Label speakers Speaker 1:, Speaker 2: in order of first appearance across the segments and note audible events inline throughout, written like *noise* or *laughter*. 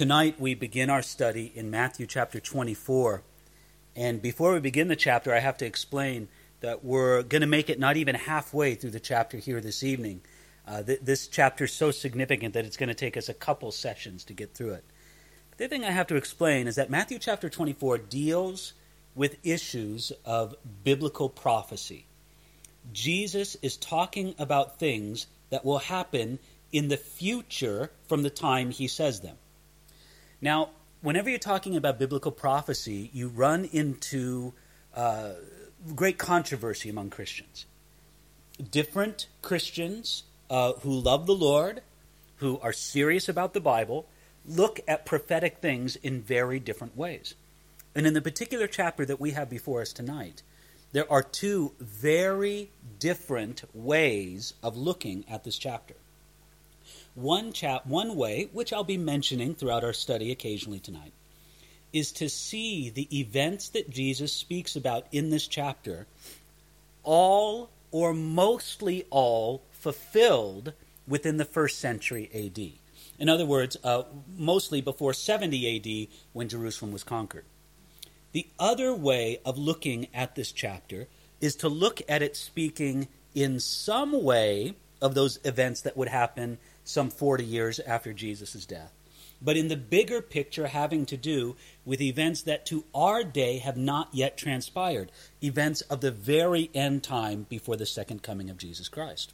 Speaker 1: Tonight we begin our study in Matthew chapter 24. And before we begin the chapter, I have to explain that we're going to make it not even halfway through the chapter here this evening. Uh, th- this chapter is so significant that it's going to take us a couple sessions to get through it. The thing I have to explain is that Matthew chapter 24 deals with issues of biblical prophecy. Jesus is talking about things that will happen in the future from the time he says them. Now, whenever you're talking about biblical prophecy, you run into uh, great controversy among Christians. Different Christians uh, who love the Lord, who are serious about the Bible, look at prophetic things in very different ways. And in the particular chapter that we have before us tonight, there are two very different ways of looking at this chapter. One chap, one way, which I'll be mentioning throughout our study occasionally tonight, is to see the events that Jesus speaks about in this chapter, all or mostly all fulfilled within the first century AD. In other words, uh, mostly before 70 AD when Jerusalem was conquered. The other way of looking at this chapter is to look at it speaking in some way of those events that would happen some 40 years after Jesus' death, but in the bigger picture having to do with events that to our day have not yet transpired, events of the very end time before the second coming of Jesus Christ.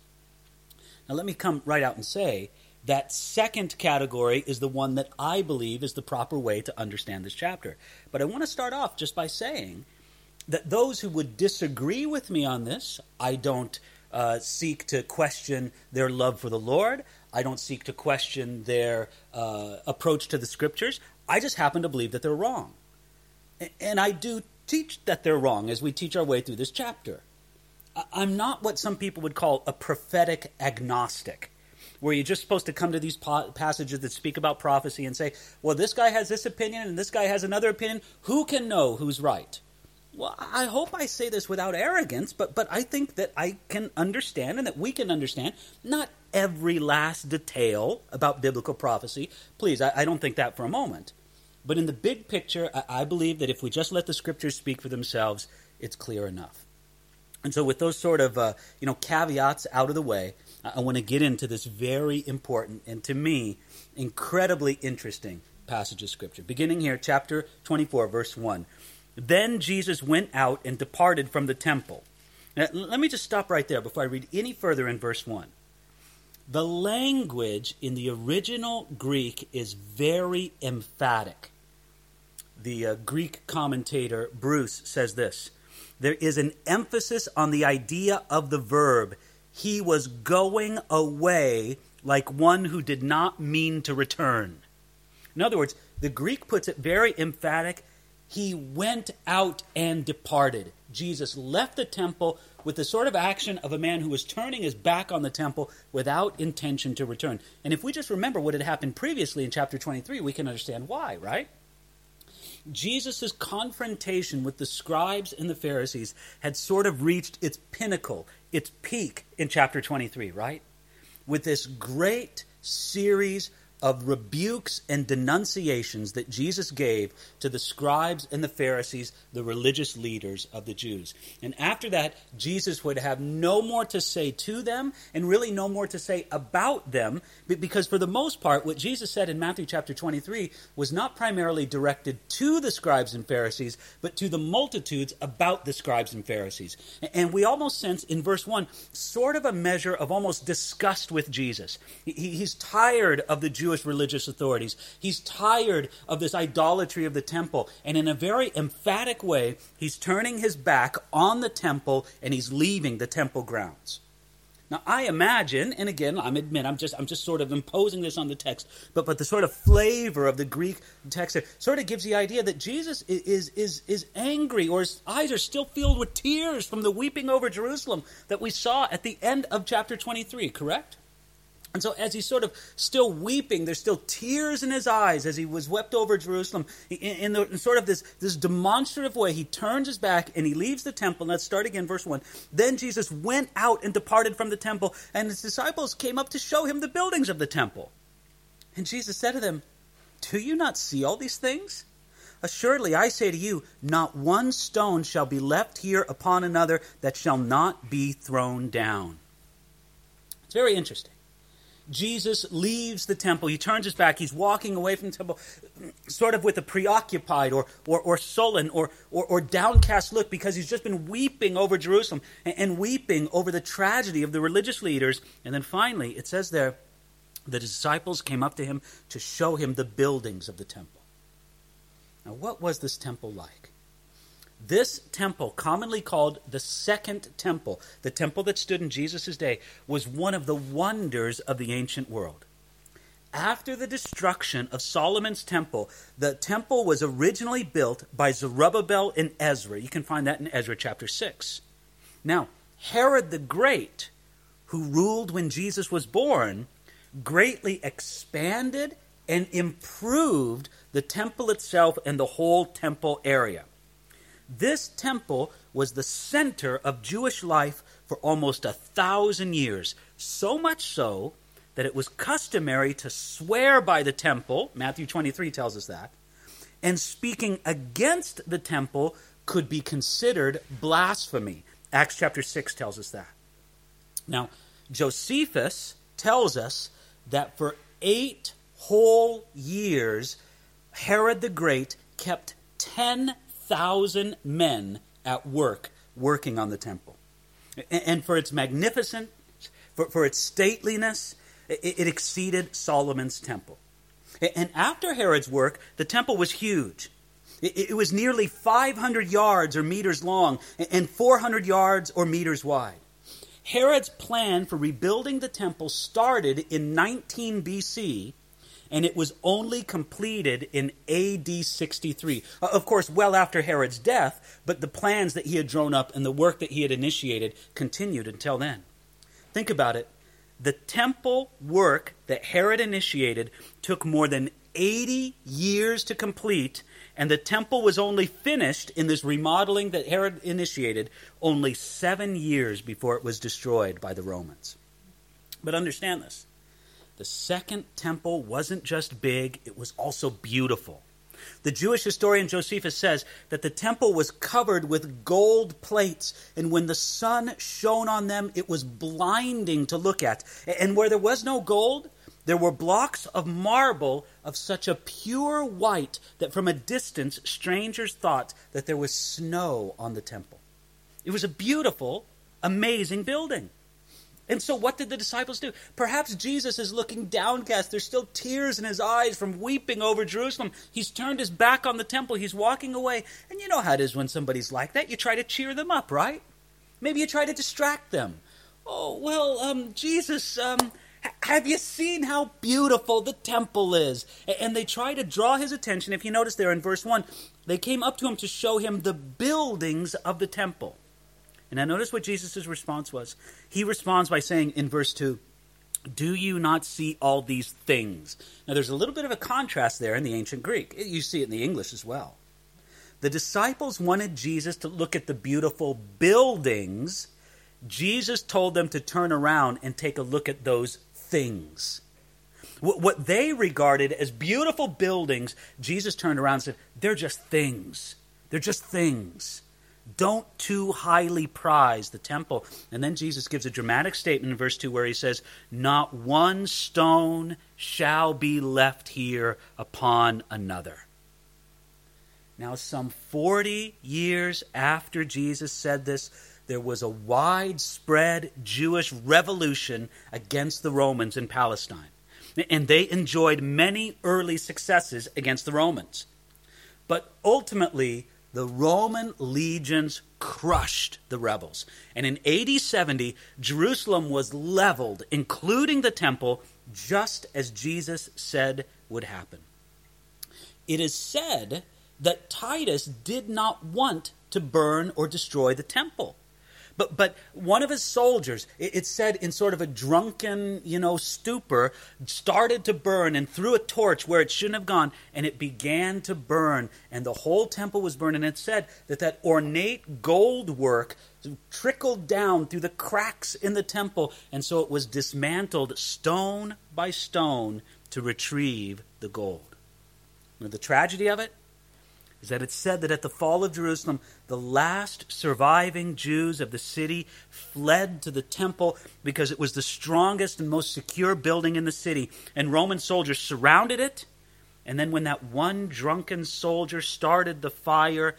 Speaker 1: Now, let me come right out and say that second category is the one that I believe is the proper way to understand this chapter. But I want to start off just by saying that those who would disagree with me on this, I don't uh, seek to question their love for the Lord. I don't seek to question their uh, approach to the scriptures. I just happen to believe that they're wrong. And I do teach that they're wrong as we teach our way through this chapter. I'm not what some people would call a prophetic agnostic, where you're just supposed to come to these passages that speak about prophecy and say, well, this guy has this opinion and this guy has another opinion. Who can know who's right? Well, I hope I say this without arrogance, but, but I think that I can understand and that we can understand not every last detail about biblical prophecy. Please, I, I don't think that for a moment. But in the big picture, I, I believe that if we just let the scriptures speak for themselves, it's clear enough. And so, with those sort of uh, you know caveats out of the way, I, I want to get into this very important and to me incredibly interesting passage of scripture. Beginning here, chapter 24, verse 1. Then Jesus went out and departed from the temple. Now, let me just stop right there before I read any further in verse 1. The language in the original Greek is very emphatic. The uh, Greek commentator Bruce says this There is an emphasis on the idea of the verb. He was going away like one who did not mean to return. In other words, the Greek puts it very emphatic he went out and departed. Jesus left the temple with the sort of action of a man who was turning his back on the temple without intention to return. And if we just remember what had happened previously in chapter 23, we can understand why, right? Jesus' confrontation with the scribes and the Pharisees had sort of reached its pinnacle, its peak in chapter 23, right? With this great series of rebukes and denunciations that Jesus gave to the scribes and the Pharisees, the religious leaders of the Jews. And after that, Jesus would have no more to say to them and really no more to say about them because, for the most part, what Jesus said in Matthew chapter 23 was not primarily directed to the scribes and Pharisees, but to the multitudes about the scribes and Pharisees. And we almost sense in verse 1 sort of a measure of almost disgust with Jesus. He's tired of the Jews Jewish religious authorities. He's tired of this idolatry of the temple. And in a very emphatic way, he's turning his back on the temple and he's leaving the temple grounds. Now I imagine, and again, I'm admit I'm just I'm just sort of imposing this on the text, but but the sort of flavor of the Greek text sort of gives the idea that Jesus is is is angry, or his eyes are still filled with tears from the weeping over Jerusalem that we saw at the end of chapter 23. Correct? And so, as he's sort of still weeping, there's still tears in his eyes as he was wept over Jerusalem. In, in, the, in, sort of this, this demonstrative way, he turns his back and he leaves the temple. Let's start again, verse 1. Then Jesus went out and departed from the temple, and his disciples came up to show him the buildings of the temple. And Jesus said to them, Do you not see all these things? Assuredly, I say to you, not one stone shall be left here upon another that shall not be thrown down. It's very interesting. Jesus leaves the temple. He turns his back. He's walking away from the temple, sort of with a preoccupied or, or, or sullen or, or, or downcast look because he's just been weeping over Jerusalem and, and weeping over the tragedy of the religious leaders. And then finally, it says there, the disciples came up to him to show him the buildings of the temple. Now, what was this temple like? This temple, commonly called the Second Temple, the temple that stood in Jesus' day, was one of the wonders of the ancient world. After the destruction of Solomon's temple, the temple was originally built by Zerubbabel and Ezra. You can find that in Ezra chapter 6. Now, Herod the Great, who ruled when Jesus was born, greatly expanded and improved the temple itself and the whole temple area. This temple was the center of Jewish life for almost a thousand years, so much so that it was customary to swear by the temple, Matthew 23 tells us that, and speaking against the temple could be considered blasphemy. Acts chapter 6 tells us that. Now, Josephus tells us that for eight whole years, Herod the Great kept 10,000 men at work, working on the temple. And for its magnificence, for, for its stateliness, it, exceeded Solomon's temple. And after Herod's work, the temple was huge. It was nearly 500 yards or meters long and 400 yards or meters wide. Herod's plan for rebuilding the temple started in 19 BC and it was only completed in AD 63. Uh, of course, well after Herod's death, but the plans that he had drawn up and the work that he had initiated continued until then. Think about it. The temple work that Herod initiated took more than 80 years to complete, and the temple was only finished in this remodeling that Herod initiated only seven years before it was destroyed by the Romans. But understand this the second temple wasn't just big, it was also beautiful. The Jewish historian Josephus says that the temple was covered with gold plates, and when the sun shone on them, it was blinding to look at. And where there was no gold, there were blocks of marble of such a pure white that from a distance strangers thought that there was snow on the temple. It was a beautiful, amazing building. And so, what did the disciples do? Perhaps Jesus is looking downcast. There's still tears in his eyes from weeping over Jerusalem. He's turned his back on the temple. He's walking away. And you know how it is when somebody's like that. You try to cheer them up, right? Maybe you try to distract them. Oh, well, um, Jesus, um, have you seen how beautiful the temple is? And they try to draw his attention. If you notice there in verse 1, they came up to him to show him the buildings of the temple. And now notice what Jesus' response was. He responds by saying in verse 2, Do you not see all these things? Now there's a little bit of a contrast there in the ancient Greek. You see it in the English as well. The disciples wanted Jesus to look at the beautiful buildings. Jesus told them to turn around and take a look at those things. What they regarded as beautiful buildings, Jesus turned around and said, They're just things. They're just things. Don't too highly prize the temple. And then Jesus gives a dramatic statement in verse 2 where he says, Not one stone shall be left here upon another. Now, some 40 years after Jesus said this, there was a widespread Jewish revolution against the Romans in Palestine. And they enjoyed many early successes against the Romans. But ultimately, the Roman legions crushed the rebels. And in AD 70, Jerusalem was leveled, including the temple, just as Jesus said would happen. It is said that Titus did not want to burn or destroy the temple. But, but one of his soldiers, it, it said in sort of a drunken, you know, stupor, started to burn and threw a torch where it shouldn't have gone, and it began to burn, and the whole temple was burned. And it said that that ornate gold work trickled down through the cracks in the temple, and so it was dismantled stone by stone to retrieve the gold. the tragedy of it is that it's said that at the fall of Jerusalem, the last surviving Jews of the city fled to the temple because it was the strongest and most secure building in the city, and Roman soldiers surrounded it. And then, when that one drunken soldier started the fire,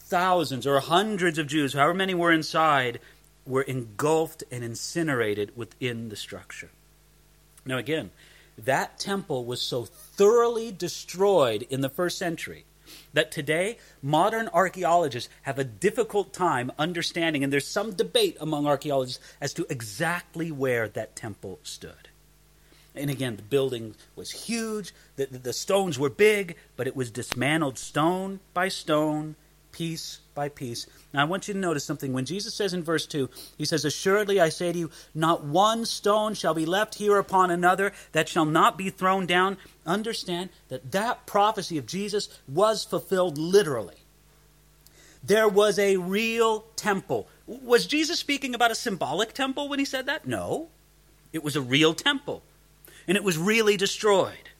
Speaker 1: thousands or hundreds of Jews, however many were inside, were engulfed and incinerated within the structure. Now, again, that temple was so thoroughly destroyed in the first century that today modern archaeologists have a difficult time understanding, and there's some debate among archaeologists as to exactly where that temple stood. And again, the building was huge, the, the stones were big, but it was dismantled stone by stone, piece by piece. Now, I want you to notice something. When Jesus says in verse 2, he says, Assuredly I say to you, not one stone shall be left here upon another that shall not be thrown down. Understand that that prophecy of Jesus was fulfilled literally. There was a real temple. Was Jesus speaking about a symbolic temple when he said that? No. It was a real temple. And it was really destroyed.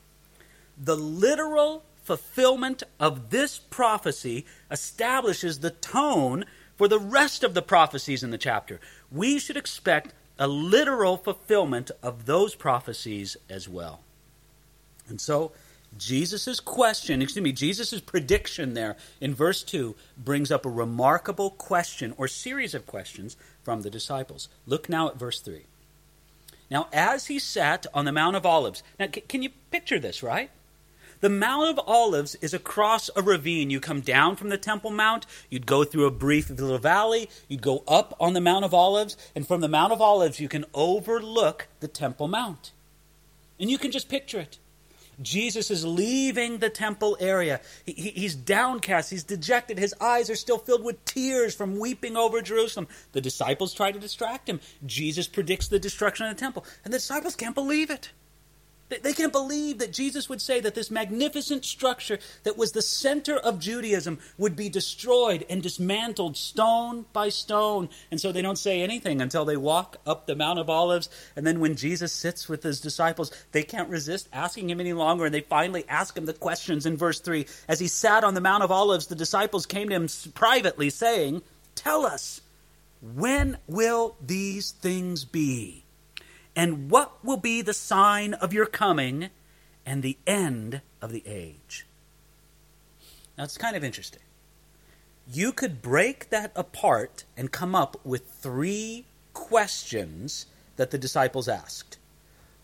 Speaker 1: The literal fulfillment of this prophecy establishes the tone for the rest of the prophecies in the chapter. We should expect a literal fulfillment of those prophecies as well. And so, Jesus' question, excuse me, Jesus' prediction there in verse 2 brings up a remarkable question or series of questions from the disciples. Look now at verse 3. Now, as he sat on the Mount of Olives, now can you picture this, right? The Mount of Olives is across a ravine. You come down from the Temple Mount, you'd go through a brief little valley, you'd go up on the Mount of Olives, and from the Mount of Olives, you can overlook the Temple Mount. And you can just picture it. Jesus is leaving the temple area. He, he, he's downcast. He's dejected. His eyes are still filled with tears from weeping over Jerusalem. The disciples try to distract him. Jesus predicts the destruction of the temple. And the disciples can't believe it. They can't believe that Jesus would say that this magnificent structure that was the center of Judaism would be destroyed and dismantled stone by stone. And so they don't say anything until they walk up the Mount of Olives. And then when Jesus sits with his disciples, they can't resist asking him any longer. And they finally ask him the questions in verse 3. As he sat on the Mount of Olives, the disciples came to him privately, saying, Tell us, when will these things be? And what will be the sign of your coming and the end of the age? Now, it's kind of interesting. You could break that apart and come up with three questions that the disciples asked.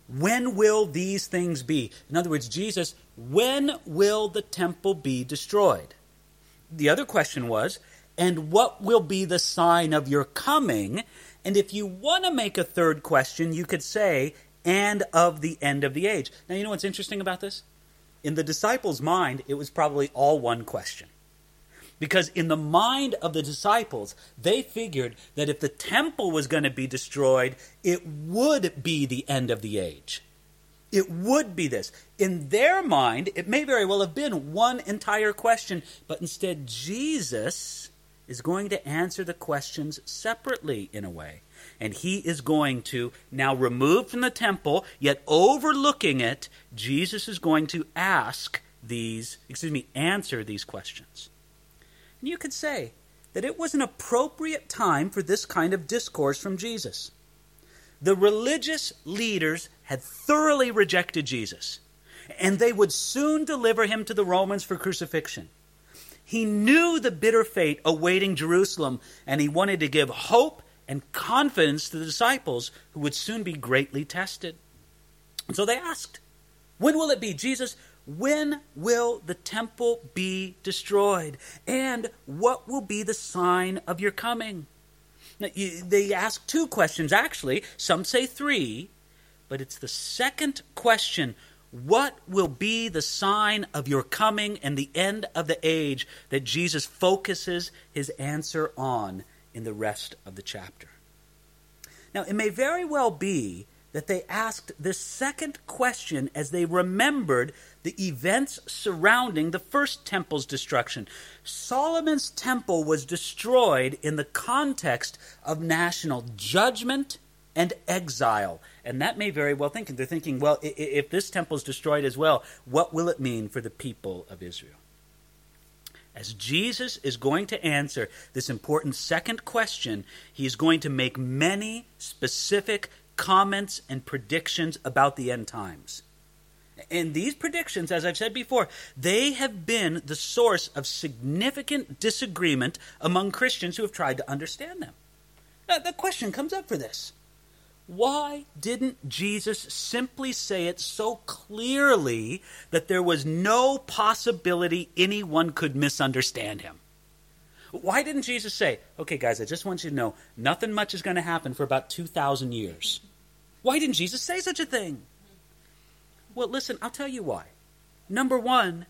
Speaker 1: When will these things be? In other words, Jesus, when will the temple be destroyed? The other question was, and what will be the sign of your coming and if you want to make a third question, you could say, and of the end of the age. Now, you know what's interesting about this? In the disciples' mind, it was probably all one question. Because in the mind of the disciples, they figured that if the temple was going to be destroyed, it would be the end of the age. It would be this. In their mind, it may very well have been one entire question, but instead, Jesus is going to answer the questions separately in a way. And he is going to, now removed from the temple, yet overlooking it, Jesus is going to ask these, excuse me, answer these questions. And you could say that it was an appropriate time for this kind of discourse from Jesus. The religious leaders had thoroughly rejected Jesus, and they would soon deliver him to the Romans for crucifixion. He knew the bitter fate awaiting Jerusalem, and he wanted to give hope and confidence to the disciples who would soon be greatly tested. And so they asked, When will it be? Jesus, when will the temple be destroyed? And what will be the sign of your coming? Now, you, they ask two questions, actually. Some say three, but it's the second question what will be the sign of your coming and the end of the age that Jesus focuses his answer on in the rest of the chapter? Now, it may very well be that they asked this second question as they remembered the events surrounding the first temple's destruction. Solomon's temple was destroyed in the context of national judgment and exile. And that may very well think, they're thinking, well, if this temple is destroyed as well, what will it mean for the people of Israel? As Jesus is going to answer this important second question, he's going to make many specific comments and predictions about the end times. And these predictions, as I've said before, they have been the source of significant disagreement among Christians who have tried to understand them. Now, the question comes up for this why didn't Jesus simply say it so clearly that there was no possibility anyone could misunderstand him? Why didn't Jesus say, okay, guys, I just want you to know nothing much is going to happen for about 2,000 years? Why didn't Jesus say such a thing? Well, listen, I'll tell you why. Number one,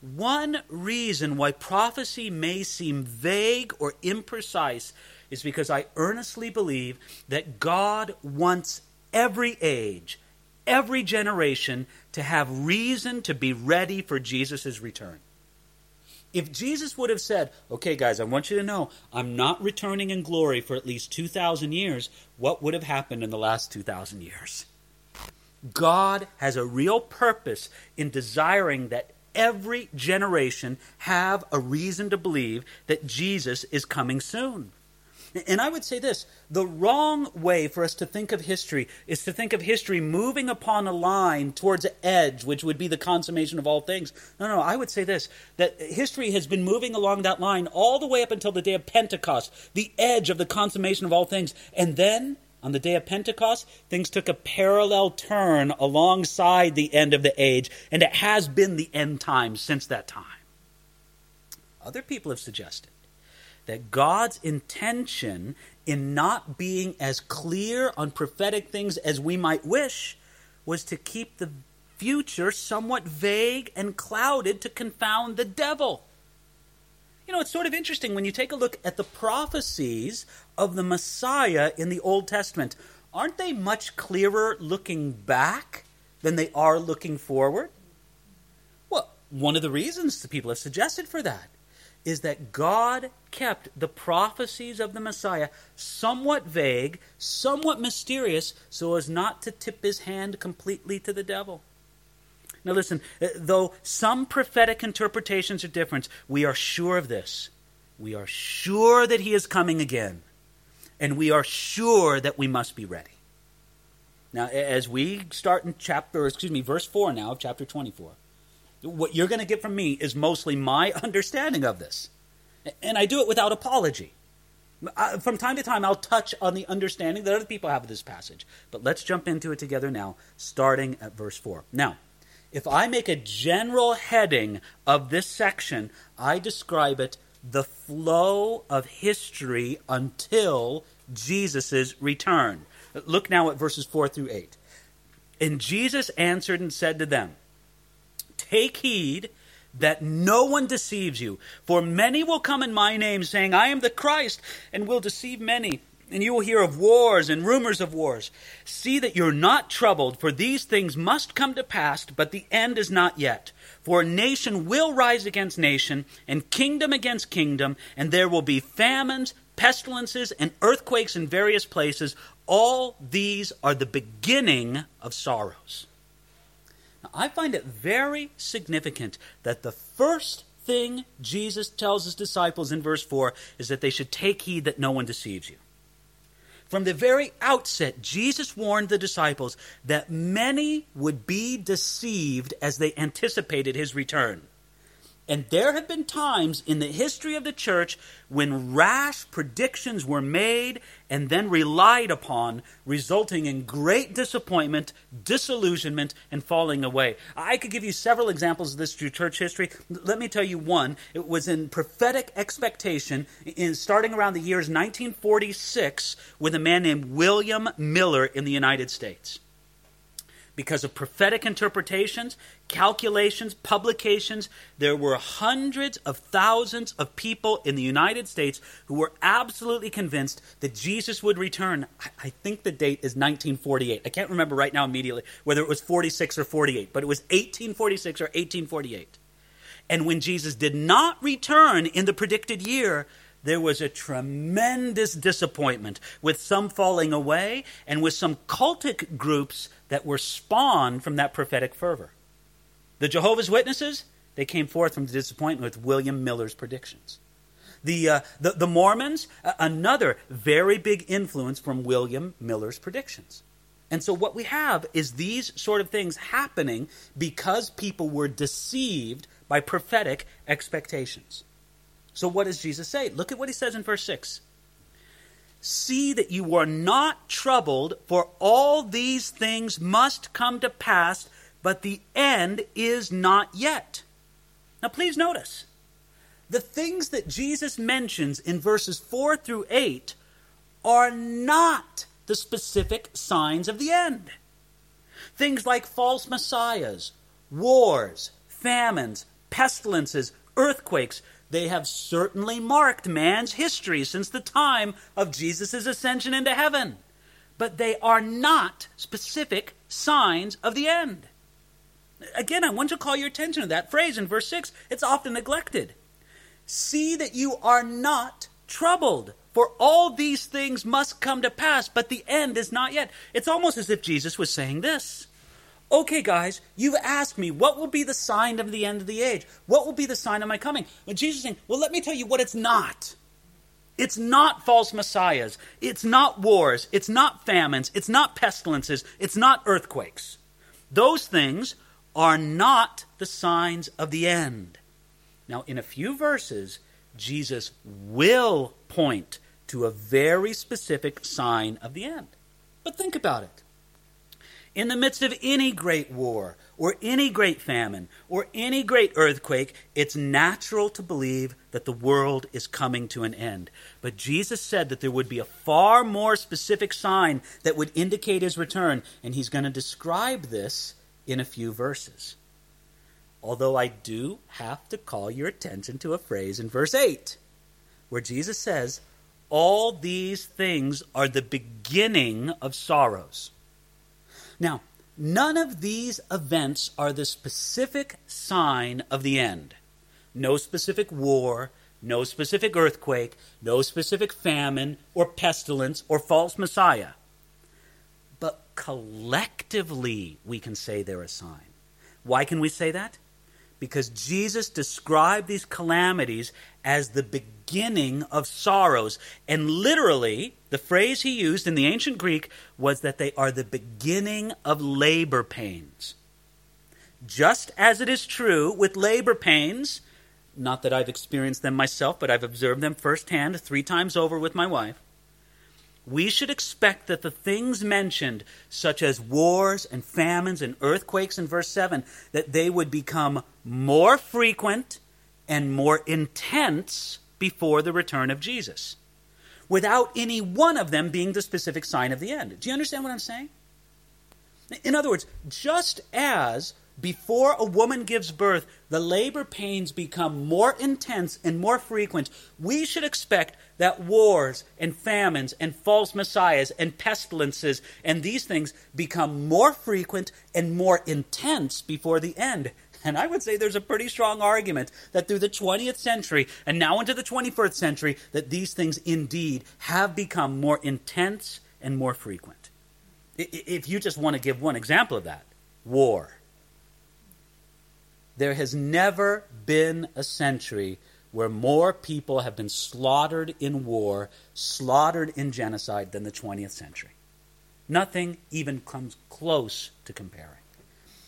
Speaker 1: one reason why prophecy may seem vague or imprecise is because I earnestly believe that God wants every age, every generation to have reason to be ready for Jesus' return. If Jesus would have said, okay, guys, I want you to know I'm not returning in glory for at least 2,000 years, what would have happened in the last 2,000 years? God has a real purpose in desiring that every generation have a reason to believe that Jesus is coming soon. And I would say this the wrong way for us to think of history is to think of history moving upon a line towards an edge, which would be the consummation of all things. No, no, I would say this that history has been moving along that line all the way up until the day of Pentecost, the edge of the consummation of all things. And then on the day of Pentecost, things took a parallel turn alongside the end of the age, and it has been the end times since that time. Other people have suggested that God's intention in not being as clear on prophetic things as we might wish was to keep the future somewhat vague and clouded to confound the devil. You know, it's sort of interesting when you take a look at the prophecies of the Messiah in the Old Testament. Aren't they much clearer looking back than they are looking forward? Well, one of the reasons the people have suggested for that is that God kept the prophecies of the Messiah somewhat vague, somewhat mysterious, so as not to tip his hand completely to the devil. Now, listen, uh, though some prophetic interpretations are different, we are sure of this. We are sure that he is coming again, and we are sure that we must be ready. Now, as we start in chapter, excuse me, verse 4 now of chapter 24, what you're going to get from me is mostly my *laughs* understanding of this. And I do it without apology. Uh, from time to time, I'll touch on the understanding that other people have of this passage. But let's jump into it together now, starting at verse 4. Now, if I make a general heading of this section, I describe it the flow of history until Jesus' return. Look now at verses 4 through 8. And Jesus answered and said to them, Take heed that no one deceives you. For many will come in my name, saying, I am the Christ, and will deceive many. And you will hear of wars and rumors of wars. See that you're not troubled, for these things must come to pass, but the end is not yet. For nation will rise against nation, and kingdom against kingdom, and there will be famines, pestilences, and earthquakes in various places. All these are the beginning of sorrows. I find it very significant that the first thing Jesus tells his disciples in verse 4 is that they should take heed that no one deceives you. From the very outset, Jesus warned the disciples that many would be deceived as they anticipated his return. And there have been times in the history of the church when rash predictions were made and then relied upon, resulting in great disappointment, disillusionment, and falling away. I could give you several examples of this through church history. Let me tell you one. It was in prophetic expectation, in, starting around the years 1946, with a man named William Miller in the United States because of prophetic interpretations, calculations, publications. There were hundreds of thousands of people in the United States who were absolutely convinced that Jesus would return. I, think the date is 1948. I can't remember right now immediately whether it was 46 or 48, but it was 1846 or 1848. And when Jesus did not return in the predicted year, there was a tremendous disappointment with some falling away and with some cultic groups that were spawned from that prophetic fervor. The Jehovah's Witnesses, they came forth from the disappointment with William Miller's predictions. The, uh, the, the, Mormons, uh, another very big influence from William Miller's predictions. And so what we have is these sort of things happening because people were deceived by prophetic expectations. So what does Jesus say? Look at what he says in verse 6. See that you are not troubled, for all these things must come to pass, but the end is not yet. Now, please notice the things that Jesus mentions in verses 4 through 8 are not the specific signs of the end. Things like false messiahs, wars, famines, pestilences, earthquakes, they have certainly marked man's history since the time of Jesus' ascension into heaven. But they are not specific signs of the end. Again, I want to call your attention to that phrase in verse 6. It's often neglected. See that you are not troubled, for all these things must come to pass, but the end is not yet. It's almost as if Jesus was saying this Okay, guys, you've asked me what will be the sign of the end of the age? What will be the sign of my coming? And Jesus is saying, Well, let me tell you what it's not. It's not false messiahs. It's not wars. It's not famines. It's not pestilences. It's not earthquakes. Those things are not the signs of the end. Now, in a few verses, Jesus will point to a very specific sign of the end. But think about it in the midst of any great war or any great famine or any great earthquake, it's natural to believe that the world is coming to an end. But Jesus said that there would be a far more specific sign that would indicate his return, and he's going to describe this in a few verses. Although I do have to call your attention to a phrase in verse 8 where Jesus says, All these things are the beginning of sorrows. Now, none of these events are the specific sign of the end. No specific war, no specific earthquake, no specific famine or pestilence or false Messiah. Collectively, we can say they're a sign. Why can we say that? Because Jesus described these calamities as the beginning of sorrows. And literally, the phrase he used in the ancient Greek was that they are the beginning of labor pains. Just as it is true with labor pains, not that I've experienced them myself, but I've observed them firsthand three times over with my wife we should expect that the things mentioned, such as wars and famines and earthquakes in verse 7, that they would become more frequent and more intense before the return of Jesus, without any one of them being the specific sign of the end. Do you understand what I'm saying? In other words, just as before a woman gives birth, the labor pains become more intense and more frequent, we should expect that wars and famines and false messiahs and pestilences and these things become more frequent and more intense before the end. And I would say there's a pretty strong argument that through the 20th century and now into the 21st century that these things indeed have become more intense and more frequent. If you just want to give one example of that, war. There has never been a century where more people have been slaughtered in war, slaughtered in genocide than the 20th century. Nothing even comes close to comparing.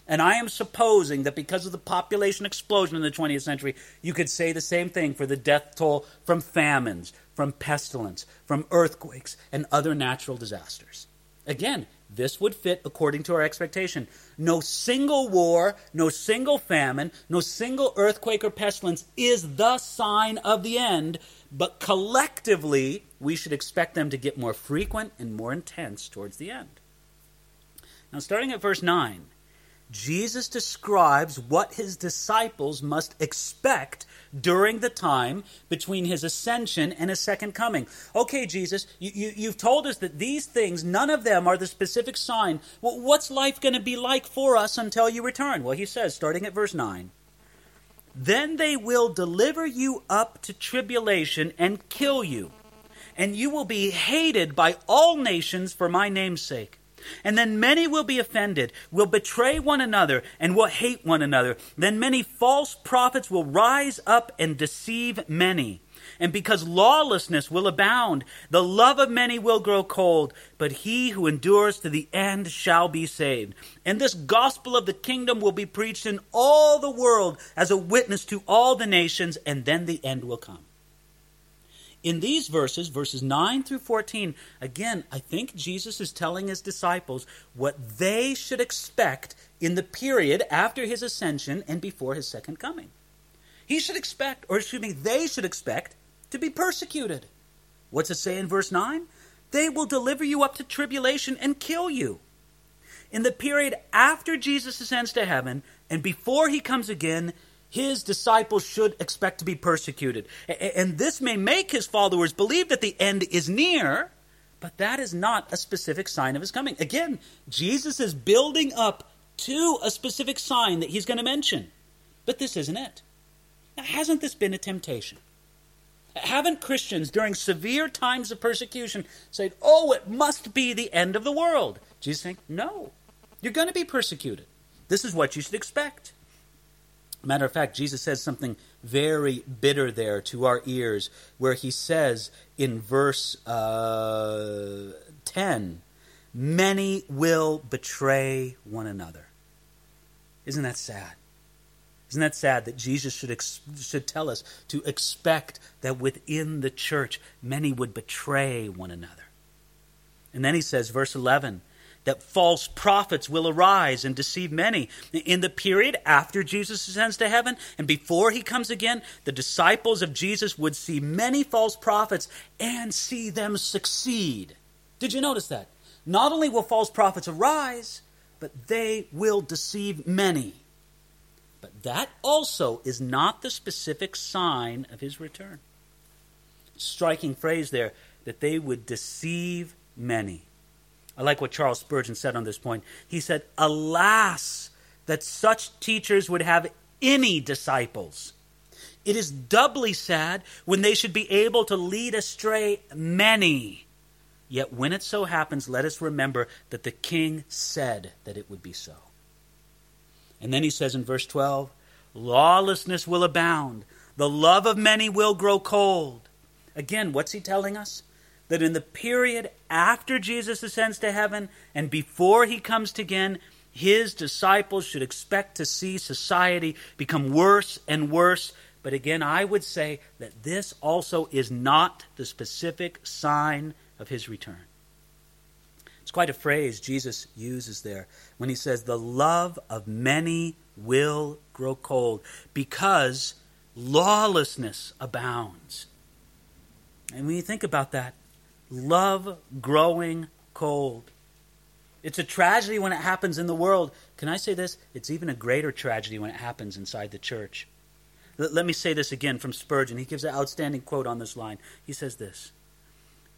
Speaker 1: And I am supposing that because of the population explosion in the 20th century, you could say the same thing for the death toll from famines, from pestilence, from earthquakes, and other natural disasters. Again, this would fit according to our expectation. No single war, no single famine, no single earthquake or pestilence is the sign of the end, but collectively, we should expect them to get more frequent and more intense towards the end. Now, starting at verse 9, Jesus describes what his disciples must expect during the time between his ascension and his second coming. Okay, Jesus, you, you, have told us that these things, none of them are the specific sign. Well, what's life going to be like for us until you return? Well, he says, starting at verse 9 Then they will deliver you up to tribulation and kill you, and you will be hated by all nations for my name's sake. And then many will be offended, will betray one another, and will hate one another. Then many false prophets will rise up and deceive many. And because lawlessness will abound, the love of many will grow cold, but he who endures to the end shall be saved. And this gospel of the kingdom will be preached in all the world as a witness to all the nations, and then the end will come. In these verses, verses 9 through 14, again, I think Jesus is telling his disciples what they should expect in the period after his ascension and before his second coming. He should expect, or excuse me, they should expect to be persecuted. What's it say in verse 9? They will deliver you up to tribulation and kill you. In the period after Jesus ascends to heaven and before he comes again, his disciples should expect to be persecuted. And this may make his followers believe that the end is near, but that is not a specific sign of his coming. Again, Jesus is building up to a specific sign that he's going to mention. But this isn't it. Now, hasn't this been a temptation? Haven't Christians during severe times of persecution said, oh, it must be the end of the world? Jesus saying, no, you're going to be persecuted. This is what you should expect. Matter of fact, Jesus says something very bitter there to our ears, where he says in verse uh, 10, Many will betray one another. Isn't that sad? Isn't that sad that Jesus should, ex- should tell us to expect that within the church many would betray one another? And then he says, verse 11, that false prophets will arise and deceive many. In the period after Jesus ascends to heaven and before he comes again, the disciples of Jesus would see many false prophets and see them succeed. Did you notice that? Not only will false prophets arise, but they will deceive many. But that also is not the specific sign of his return. Striking phrase there that they would deceive many. I like what Charles Spurgeon said on this point. He said, Alas, that such teachers would have any disciples. It is doubly sad when they should be able to lead astray many. Yet when it so happens, let us remember that the king said that it would be so. And then he says in verse 12, lawlessness will abound, the love of many will grow cold. Again, what's he telling us? That in the period after Jesus ascends to heaven and before he comes again, his disciples should expect to see society become worse and worse. But again, I would say that this also is not the specific sign of his return. It's quite a phrase Jesus uses there when he says, The love of many will grow cold because lawlessness abounds. And when you think about that, love growing cold. It's a tragedy when it happens in the world. Can I say this? It's even a greater tragedy when it happens inside the church. Let me say this again from Spurgeon. He gives an outstanding quote on this line. He says this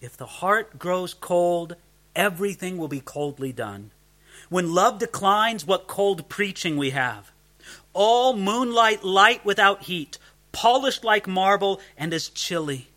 Speaker 1: If the heart grows cold everything will be coldly done. When love declines, what cold preaching we have. All moonlight light without heat, polished like marble and as chilly.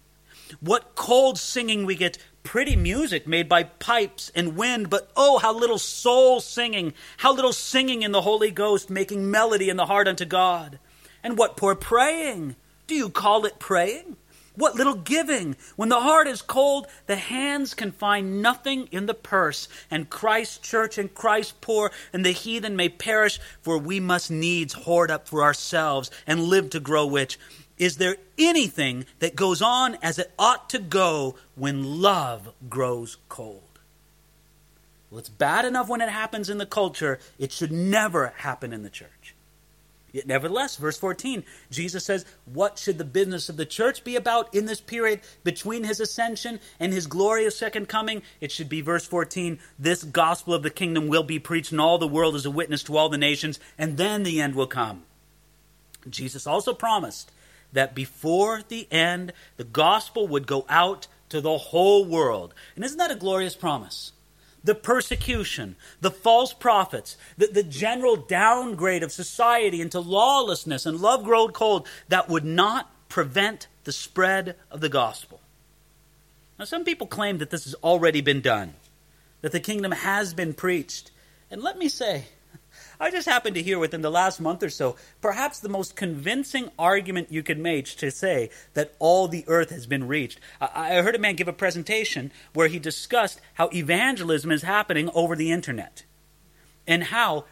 Speaker 1: What cold singing we get, pretty music made by pipes and wind, but oh, how little soul singing, how little singing in the Holy Ghost, making melody in the heart unto God. And what poor praying! Do you call it praying? What little giving! When the heart is cold, the hands can find nothing in the purse, and Christ's church and Christ's poor, and the heathen may perish, for we must needs hoard up for ourselves and live to grow rich. Is there anything that goes on as it ought to go when love grows cold? Well, it's bad enough when it happens in the culture, it should never happen in the church. Yet, nevertheless, verse 14, Jesus says, What should the business of the church be about in this period between his ascension and his glorious second coming? It should be, verse 14, this gospel of the kingdom will be preached in all the world as a witness to all the nations, and then the end will come. Jesus also promised that before the end, the gospel would go out to the whole world. And isn't that a glorious promise? the persecution, the false prophets, the, the general downgrade of society into lawlessness and love grown cold that would not prevent the spread of the gospel. Now, some people claim that this has already been done, that the kingdom has been preached. And let me say, I just happened to hear within the last month or so perhaps the most convincing argument you could make to say that all the earth has been reached. I heard a man give a presentation where he discussed how evangelism is happening over the internet and how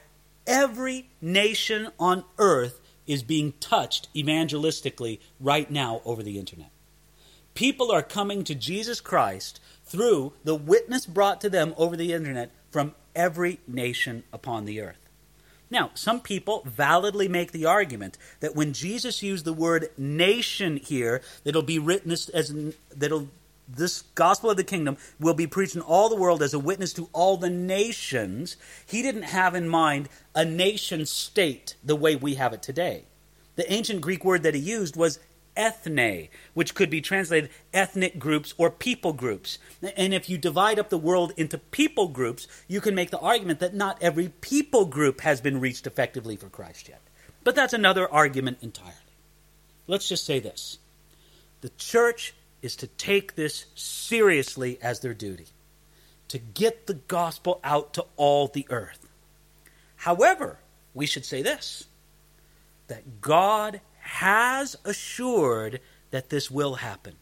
Speaker 1: every nation on earth is being touched evangelistically right now over the internet. People are coming to Jesus Christ through the witness brought to them over the internet from every nation upon the earth. Now, some people validly make the argument that when Jesus used the word nation here, that'll be written as, as that'll this gospel of the kingdom will be preached in all the world as a witness to all the nations. He didn't have in mind a nation state the way we have it today. The ancient Greek word that he used was ethne, which could be translated ethnic groups or people groups. And if you divide up the world into people groups, you can make the argument that not every people group has been reached effectively for Christ yet. But that's another argument entirely. Let's just say this the church is to take this seriously as their duty, to get the gospel out to all the earth. However, we should say this that God has assured that this will happen.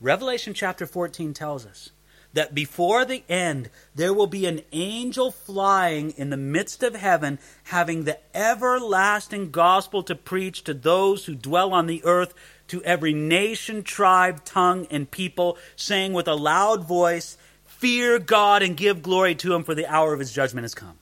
Speaker 1: Revelation chapter 14 tells us that before the end there will be an angel flying in the midst of heaven, having the everlasting gospel to preach to those who dwell on the earth, to every nation, tribe, tongue, and people, saying with a loud voice, Fear God and give glory to him, for the hour of his judgment has come.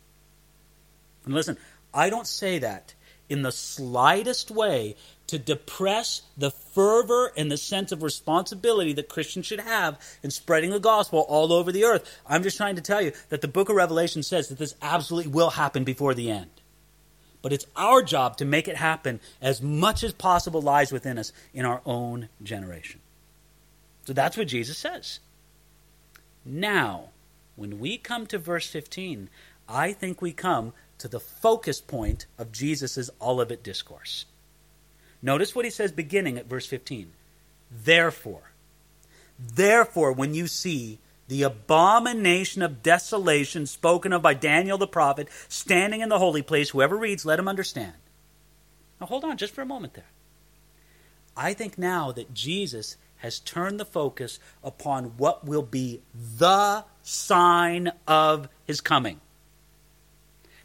Speaker 1: And listen, I don't say that in the slightest way to depress the fervor and the sense of responsibility that Christians should have in spreading the gospel all over the earth. I'm just trying to tell you that the book of Revelation says that this absolutely will happen before the end. But it's our job to make it happen as much as possible lies within us in our own generation. So that's what Jesus says. Now, when we come to verse 15, I think we come to the focus point of Jesus' Olivet discourse. Notice what he says beginning at verse 15. Therefore, therefore, when you see the abomination of desolation spoken of by Daniel the prophet standing in the holy place, whoever reads, let him understand. Now hold on just for a moment there. I think now that Jesus has turned the focus upon what will be the sign of his coming.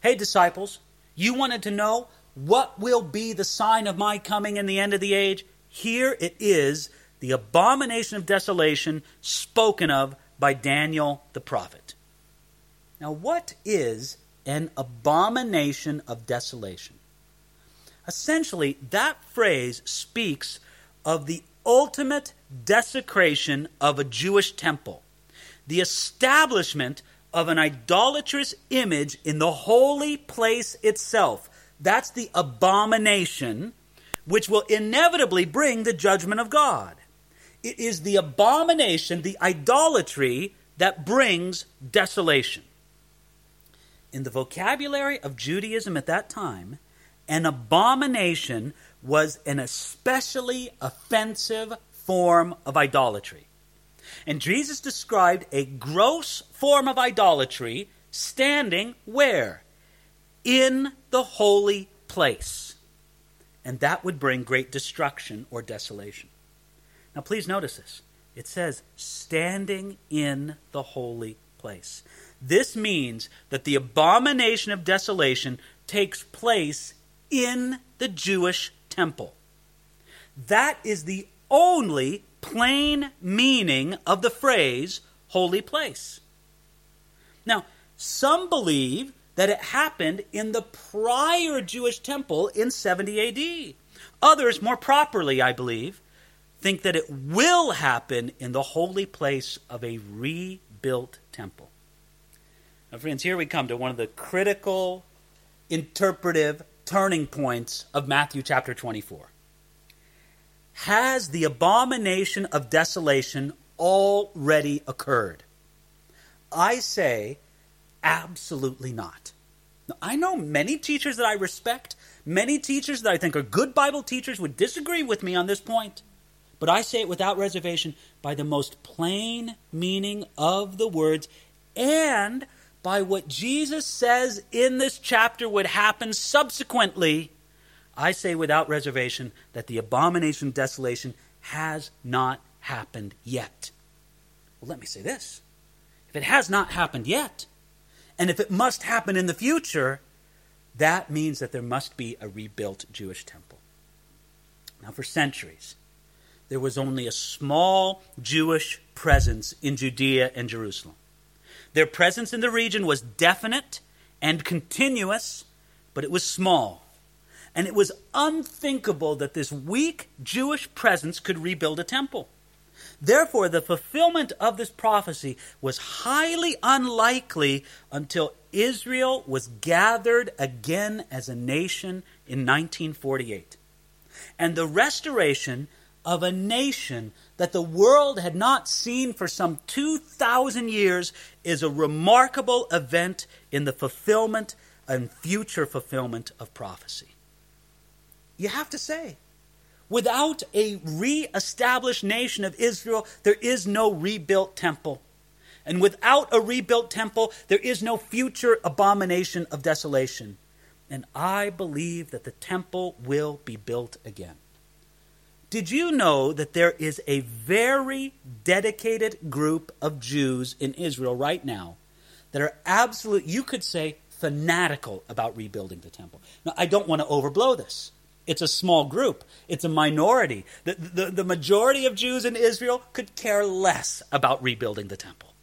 Speaker 1: Hey, disciples, you wanted to know what will be the sign of my coming in the end of the age? Here it is the abomination of desolation spoken of by Daniel the prophet. Now, what is an abomination of desolation? Essentially, that phrase speaks of the ultimate desecration of a Jewish temple, the establishment of an idolatrous image in the holy place itself. That's the abomination which will inevitably bring the judgment of God. It is the abomination, the idolatry, that brings desolation. In the vocabulary of Judaism at that time, an abomination was an especially offensive form of idolatry. And Jesus described a gross form of idolatry standing where? In the holy place. And that would bring great destruction or desolation. Now, please notice this. It says, standing in the holy place. This means that the abomination of desolation takes place in the Jewish temple. That is the only plain meaning of the phrase holy place. Now, some believe that it happened in the prior Jewish temple in 70 AD. Others, more properly, I believe, think that it will happen in the holy place of a rebuilt temple. Now, friends, here we come to one of the critical interpretive turning points of Matthew chapter 24 has the abomination of desolation already occurred? I say absolutely not. Now, I know many teachers that I respect, many teachers that I think are good Bible teachers would disagree with me on this point. But I say it without reservation by the most plain meaning of the words and by what Jesus says in this chapter would happen subsequently. I say without reservation that the abomination of desolation has not happened yet. Well, let me say this. If it has not happened yet, and if it must happen in the future, that means that there must be a rebuilt Jewish temple. Now, for centuries, there was only a small Jewish presence in Judea and Jerusalem. Their presence in the region was definite and continuous, but it was small. And it was unthinkable that this weak Jewish presence could rebuild a temple. Therefore, the fulfillment of this prophecy was highly unlikely until Israel was gathered again as a nation in 1948. And the restoration of a nation that the world had not seen for some 2,000 years is a remarkable event in the fulfillment and future fulfillment of prophecy. You have to say, without a re established nation of Israel, there is no rebuilt temple. And without a rebuilt temple, there is no future abomination of desolation. And I believe that the temple will be built again. Did you know that there is a very dedicated group of Jews in Israel right now that are absolute, you could say, fanatical about rebuilding the temple? Now, I don't want to overblow this. It's a small group, it's a minority. The, the, the majority of Jews in Israel could care less about rebuilding the temple.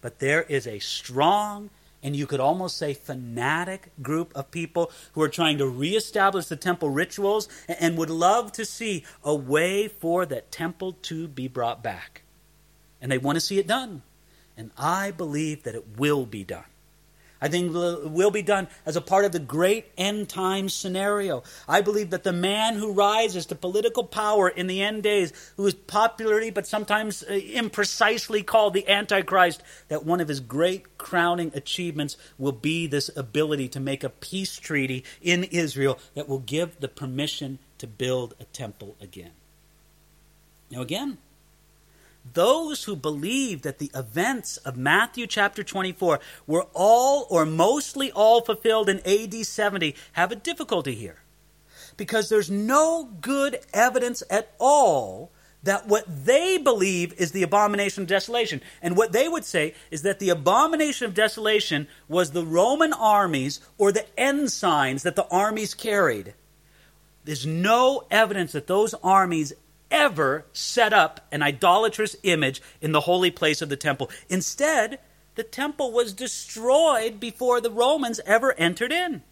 Speaker 1: But there is a strong and you could almost say fanatic group of people who are trying to reestablish the temple rituals and would love to see a way for that temple to be brought back. And they want to see it done. And I believe that it will be done. I think will be done as a part of the great end time scenario. I believe that the man who rises to political power in the end days, who is popularly but sometimes uh, imprecisely called the Antichrist, that one of his great crowning achievements will be this ability to make a peace treaty in Israel that will give the permission to build a temple again. Now, again, those who believe that the events of Matthew chapter 24 were all or mostly all fulfilled in AD 70 have a difficulty here. Because there's no good evidence at all that what they believe is the abomination of desolation. And what they would say is that the abomination of desolation was the Roman armies or the ensigns that the armies carried. There's no evidence that those armies ever set up an idolatrous image in the holy place of the temple. Instead, the temple was destroyed before the Romans ever entered in.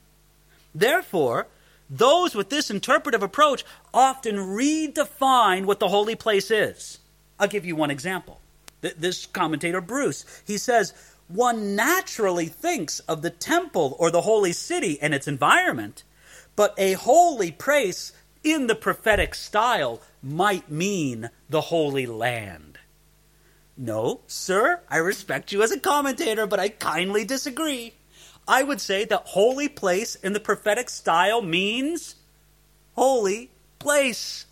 Speaker 1: Therefore, those with this interpretive approach often redefine what the holy place is. I'll give you one example. This commentator, Bruce, he says, one naturally thinks of the temple or the holy city and its environment, but a holy place in the prophetic style might mean the Holy Land. No, sir, I respect you as a commentator, but I kindly disagree. I would say that holy place in the prophetic style means holy place,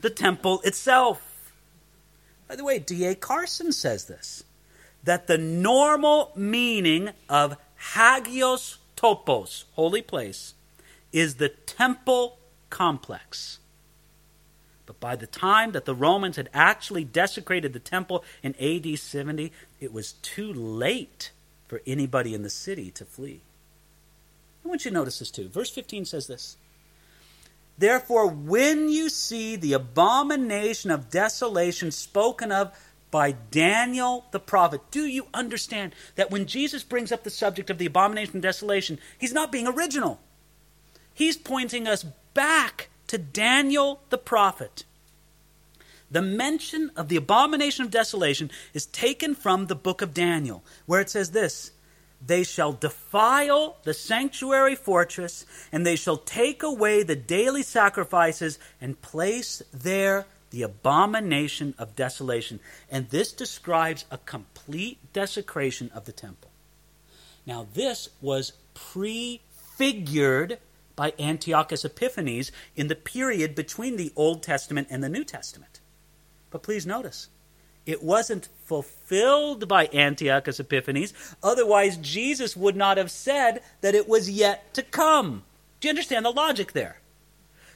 Speaker 1: the temple itself. By the way, D.A. Carson says this that the normal meaning of hagios topos, holy place, is the temple complex. But by the time that the Romans had actually desecrated the temple in AD 70, it was too late for anybody in the city to flee. I want you to notice this too. Verse 15 says this Therefore, when you see the abomination of desolation spoken of by Daniel the prophet, do you understand that when Jesus brings up the subject of the abomination of desolation, he's not being original? He's pointing us back to Daniel the prophet. The mention of the abomination of desolation is taken from the book of Daniel, where it says this They shall defile the sanctuary fortress, and they shall take away the daily sacrifices and place there the abomination of desolation. And this describes a complete desecration of the temple. Now, this was prefigured by Antiochus Epiphanes in the period between the Old Testament and the New Testament. But please notice, it wasn't fulfilled by Antiochus Epiphanes. Otherwise, Jesus would not have said that it was yet to come. Do you understand the logic there?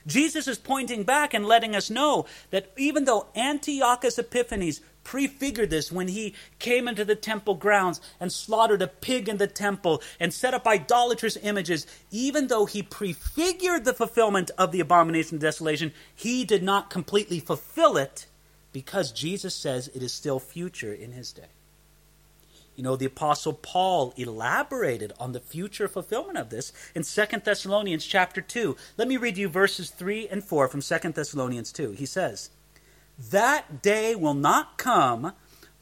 Speaker 1: Jesus is pointing back and letting us know that even though Antiochus Epiphanes prefigured this when he came into the temple grounds and slaughtered a pig in the temple and set up idolatrous images, even though he prefigured the fulfillment of the abomination of desolation, he did not completely fulfill it because Jesus says it is still future in his day. You know, the apostle Paul elaborated on the future fulfillment of this in 2 Thessalonians chapter 2. Let me read you verses 3 and 4 from 2 Thessalonians 2. He says, "That day will not come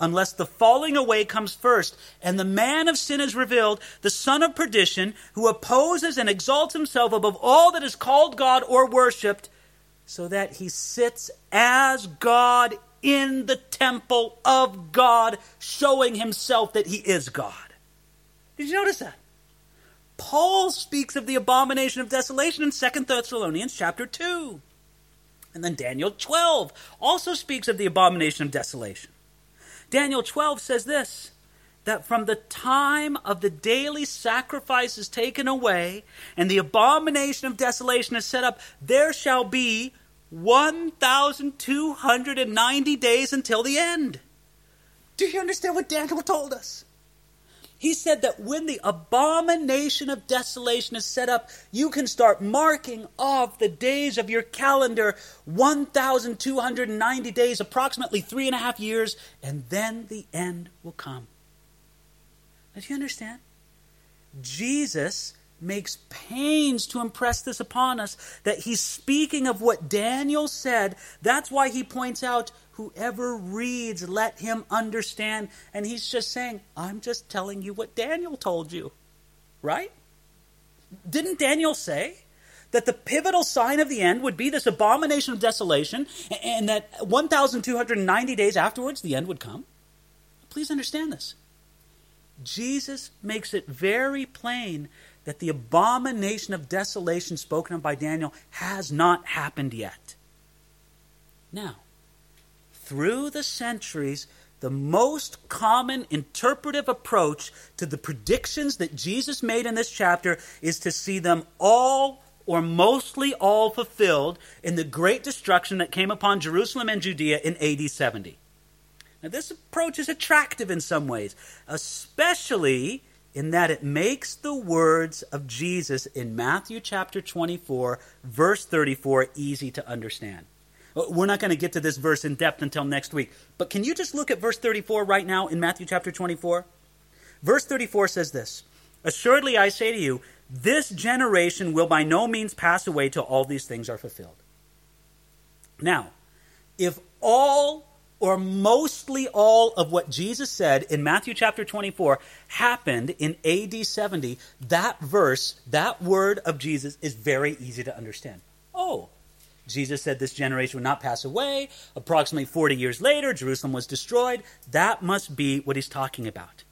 Speaker 1: unless the falling away comes first, and the man of sin is revealed, the son of perdition, who opposes and exalts himself above all that is called God or worshiped, so that he sits as God in the temple of God, showing himself that he is God. Did you notice that? Paul speaks of the abomination of desolation in 2 Thessalonians chapter 2. And then Daniel 12 also speaks of the abomination of desolation. Daniel 12 says this that from the time of the daily sacrifice is taken away and the abomination of desolation is set up, there shall be 1,290 days until the end. Do you understand what Daniel told us? He said that when the abomination of desolation is set up, you can start marking off the days of your calendar 1,290 days, approximately three and a half years, and then the end will come. Now, do you understand? Jesus makes pains to impress this upon us that he's speaking of what Daniel said. That's why he points out, whoever reads, let him understand. And he's just saying, I'm just telling you what Daniel told you. Right? Didn't Daniel say? That the pivotal sign of the end would be this abomination of desolation, and that 1,290 days afterwards the end would come? Please understand this. Jesus makes it very plain that the abomination of desolation spoken of by Daniel has not happened yet. Now, through the centuries, the most common interpretive approach to the predictions that Jesus made in this chapter is to see them all or mostly all fulfilled in the great destruction that came upon Jerusalem and Judea in AD 70. Now, this approach is attractive in some ways, especially in that it makes the words of Jesus in Matthew chapter 24, verse 34, easy to understand. Uh, we're not going to get to this verse in depth until next week, but can you just look at verse 34 right now in Matthew chapter 24? Verse 34 says this Assuredly I say to you, this generation will by no means pass away till all these things are fulfilled. Now, if all or mostly all of what Jesus said in Matthew chapter 24 happened in AD 70, that verse, that word of Jesus is very easy to understand. Oh, Jesus said this generation would not pass away. Approximately 40 years later, Jerusalem was destroyed. That must be what he's talking about.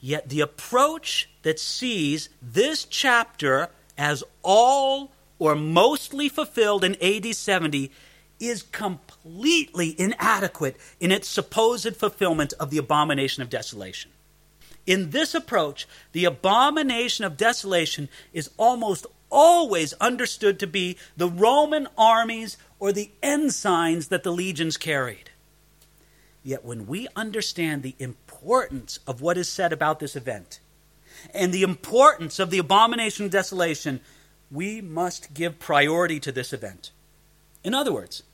Speaker 1: Yet the approach that sees this chapter as all or mostly fulfilled in AD 70 is completely inadequate in its supposed fulfillment of the abomination of desolation. In this approach, the abomination of desolation is almost always understood to be the Roman armies or the ensigns that the legions carried. Yet, when we understand the importance of what is said about this event and the importance of the abomination of desolation, we must give priority to this event. In other words,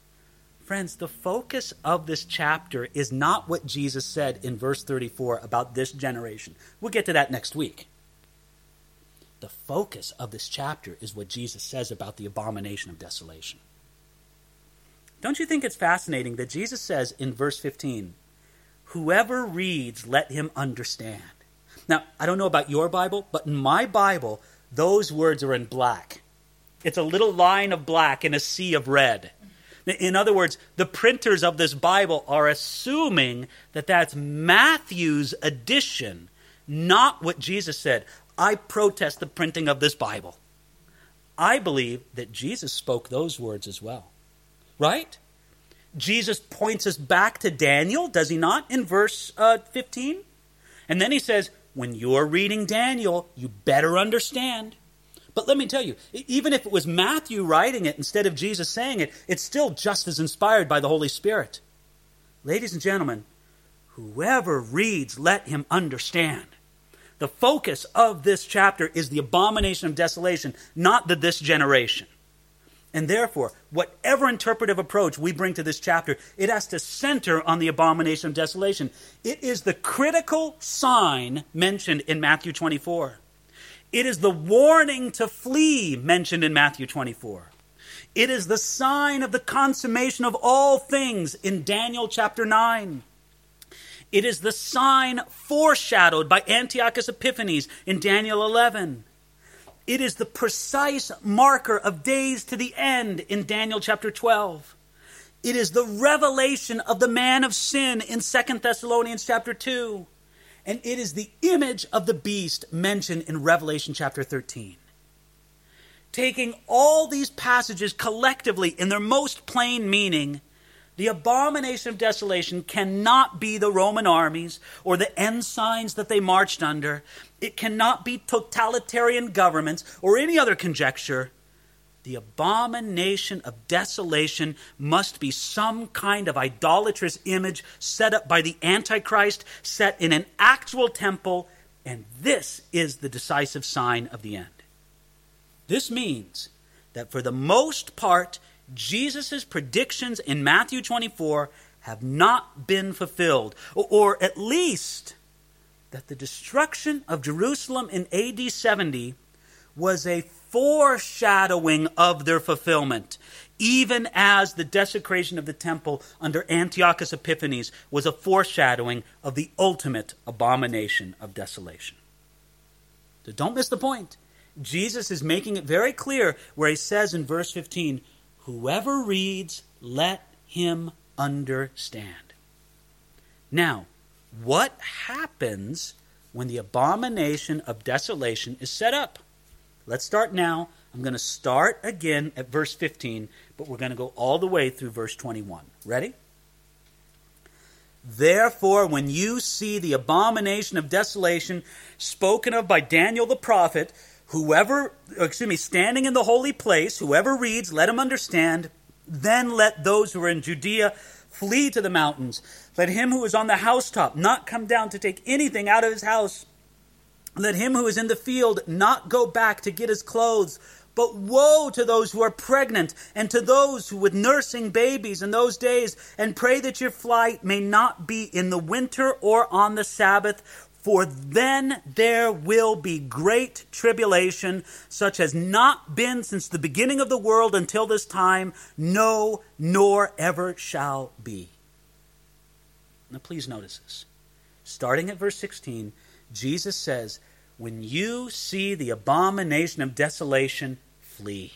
Speaker 1: Friends, the focus of this chapter is not what Jesus said in verse 34 about this generation. We'll get to that next week. The focus of this chapter is what Jesus says about the abomination of desolation. Don't you think it's fascinating that Jesus says in verse 15, Whoever reads, let him understand. Now, I don't know about your Bible, but in my Bible, those words are in black. It's a little line of black in a sea of red. In other words, the printers of this Bible are assuming that that's Matthew's addition, not what Jesus said. I protest the printing of this Bible. I believe that Jesus spoke those words as well. Right? Jesus points us back to Daniel, does he not, in verse uh, 15? And then he says, when you're reading Daniel, you better understand. But let me tell you, even if it was Matthew writing it instead of Jesus saying it, it's still just as inspired by the Holy Spirit. Ladies and gentlemen, whoever reads, let him understand. The focus of this chapter is the abomination of desolation, not the this generation. And therefore, whatever interpretive approach we bring to this chapter, it has to center on the abomination of desolation. It is the critical sign mentioned in Matthew 24. It is the warning to flee mentioned in Matthew 24. It is the sign of the consummation of all things in Daniel chapter 9. It is the sign foreshadowed by Antiochus Epiphanes in Daniel 11. It is the precise marker of days to the end in Daniel chapter 12. It is the revelation of the man of sin in 2 Thessalonians chapter 2. And it is the image of the beast mentioned in Revelation chapter 13. Taking all these passages collectively in their most plain meaning, the abomination of desolation cannot be the Roman armies or the ensigns that they marched under. It cannot be totalitarian governments or any other conjecture. The abomination of desolation must be some kind of idolatrous image set up by the Antichrist, set in an actual temple, and this is the decisive sign of the end. This means that for the most part, Jesus' predictions in Matthew 24 have not been fulfilled, or at least that the destruction of Jerusalem in AD 70 was a foreshadowing of their fulfillment, even as the desecration of the temple under Antiochus Epiphanes was a foreshadowing of the ultimate abomination of desolation. So don't miss the point. Jesus is making it very clear where he says in verse 15, Whoever reads, let him understand. Now, what happens when the abomination of desolation is set up? Let's start now. I'm going to start again at verse 15, but we're going to go all the way through verse 21. Ready? Therefore, when you see the abomination of desolation spoken of by Daniel the prophet, Whoever, excuse me, standing in the holy place, whoever reads, let him understand. Then let those who are in Judea flee to the mountains. Let him who is on the housetop not come down to take anything out of his house. Let him who is in the field not go back to get his clothes. But woe to those who are pregnant and to those who with nursing babies in those days, and pray that your flight may not be in the winter or on the Sabbath, for then there will be great tribulation, such as not been since the beginning of the world until this time, no, nor ever shall be. Now, please notice this. Starting at verse 16, Jesus says, When you see the abomination of desolation, flee.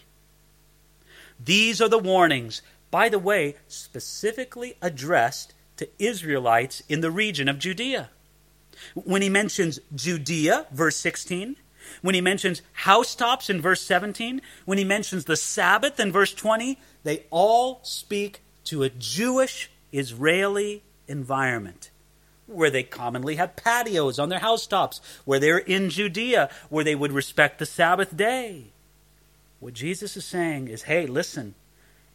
Speaker 1: These are the warnings, by the way, specifically addressed to Israelites in the region of Judea. When he mentions Judea, verse 16, when he mentions housetops in verse 17, when he mentions the Sabbath in verse 20, they all speak to a Jewish Israeli environment where they commonly had patios on their housetops, where they're in Judea, where they would respect the Sabbath day. What Jesus is saying is hey, listen,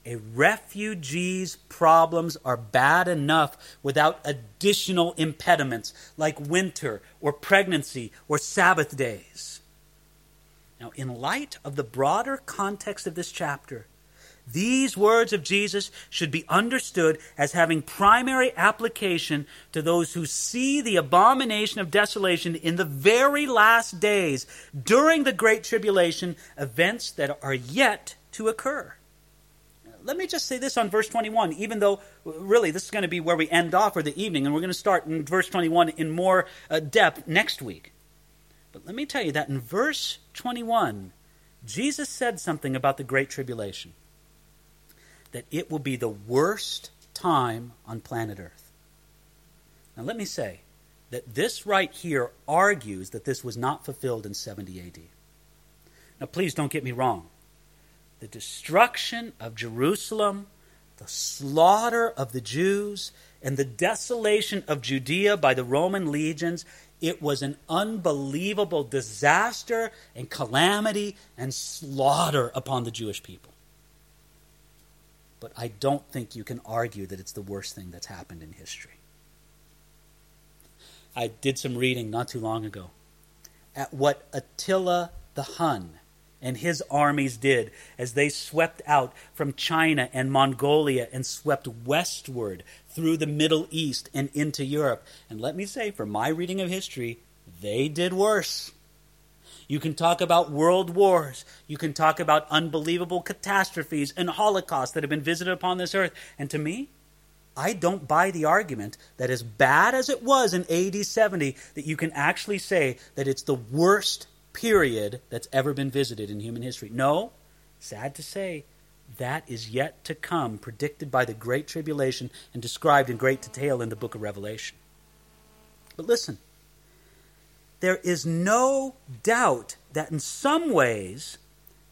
Speaker 1: a refugee's problems are bad enough without additional impediments like winter or pregnancy or Sabbath days. Now, in light of the broader context of this chapter, these words of Jesus should be understood as having primary application to those who see the abomination of desolation in the very last days during the Great Tribulation, events that are yet to occur let me just say this on verse 21, even though really this is going to be where we end off for the evening, and we're going to start in verse 21 in more uh, depth next week. But let me tell you that in verse 21, Jesus said something about the Great Tribulation. That it will be the worst time on planet Earth. Now, let me say that this right here argues that this was not fulfilled in 70 AD. Now, please don't get me wrong. The destruction of Jerusalem, the slaughter of the Jews, and the desolation of Judea by the Roman legions, it was an unbelievable disaster and calamity and slaughter upon the Jewish people. But I don't think you can argue that it's the worst thing that's happened in history. I did some reading not too long ago at what Attila the Hun and his armies did as they swept out from China and Mongolia and swept westward through the Middle East and into Europe. And let me say, from my reading of history, they did worse. You can talk about world wars. You can talk about unbelievable catastrophes and holocausts that have been visited upon this earth. And to me, I don't buy the argument that as bad as it was in AD 70, that you can actually say that it's the worst period that's ever been visited in human history. No, sad to say, that is yet to come, predicted by the Great Tribulation and described in great detail in the book of Revelation. But listen, there is no doubt that in some ways,